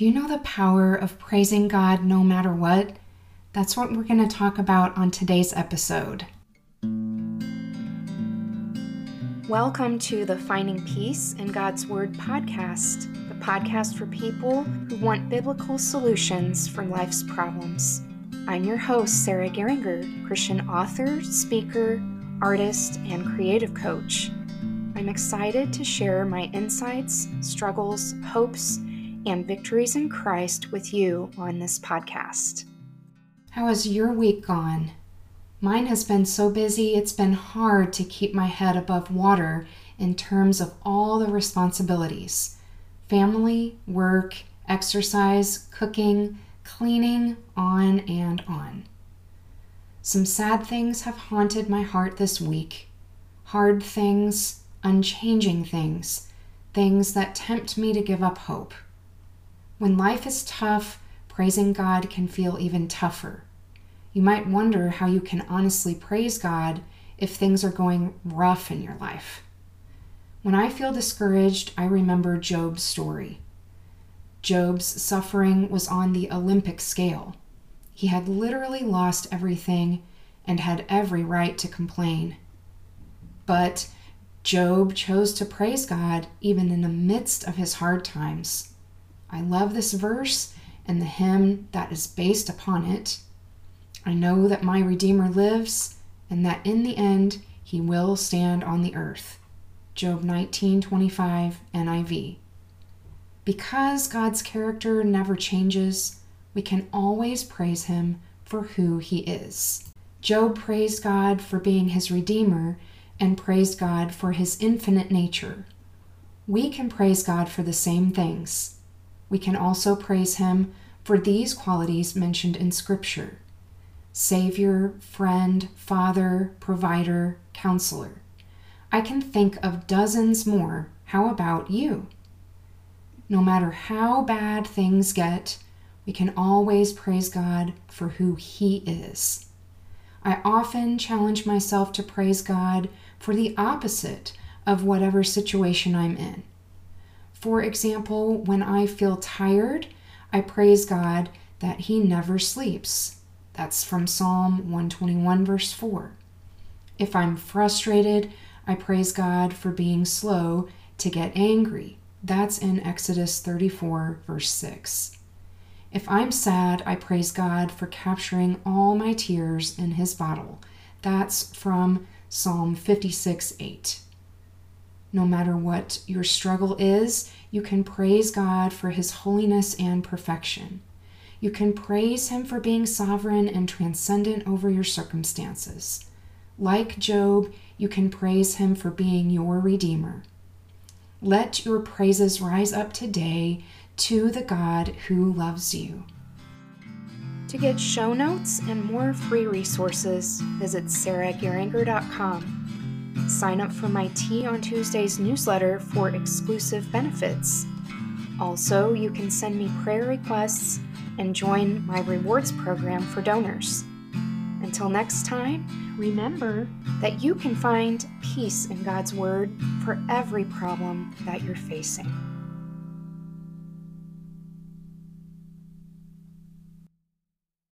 Do you know the power of praising God no matter what? That's what we're going to talk about on today's episode. Welcome to the Finding Peace in God's Word podcast, the podcast for people who want biblical solutions for life's problems. I'm your host, Sarah Geringer, Christian author, speaker, artist, and creative coach. I'm excited to share my insights, struggles, hopes, and victories in Christ with you on this podcast. How has your week gone? Mine has been so busy, it's been hard to keep my head above water in terms of all the responsibilities family, work, exercise, cooking, cleaning, on and on. Some sad things have haunted my heart this week. Hard things, unchanging things, things that tempt me to give up hope. When life is tough, praising God can feel even tougher. You might wonder how you can honestly praise God if things are going rough in your life. When I feel discouraged, I remember Job's story. Job's suffering was on the Olympic scale. He had literally lost everything and had every right to complain. But Job chose to praise God even in the midst of his hard times. I love this verse and the hymn that is based upon it. I know that my Redeemer lives and that in the end he will stand on the earth. Job 19:25 NIV. Because God's character never changes, we can always praise him for who he is. Job praised God for being his redeemer and praised God for his infinite nature. We can praise God for the same things. We can also praise him for these qualities mentioned in Scripture Savior, friend, Father, provider, counselor. I can think of dozens more. How about you? No matter how bad things get, we can always praise God for who He is. I often challenge myself to praise God for the opposite of whatever situation I'm in. For example, when I feel tired, I praise God that He never sleeps. That's from Psalm 121, verse 4. If I'm frustrated, I praise God for being slow to get angry. That's in Exodus 34, verse 6. If I'm sad, I praise God for capturing all my tears in His bottle. That's from Psalm 56, 8. No matter what your struggle is, you can praise God for his holiness and perfection. You can praise him for being sovereign and transcendent over your circumstances. Like Job, you can praise him for being your Redeemer. Let your praises rise up today to the God who loves you. To get show notes and more free resources, visit sarahgeringer.com. Sign up for my Tea on Tuesdays newsletter for exclusive benefits. Also, you can send me prayer requests and join my rewards program for donors. Until next time, remember that you can find peace in God's Word for every problem that you're facing.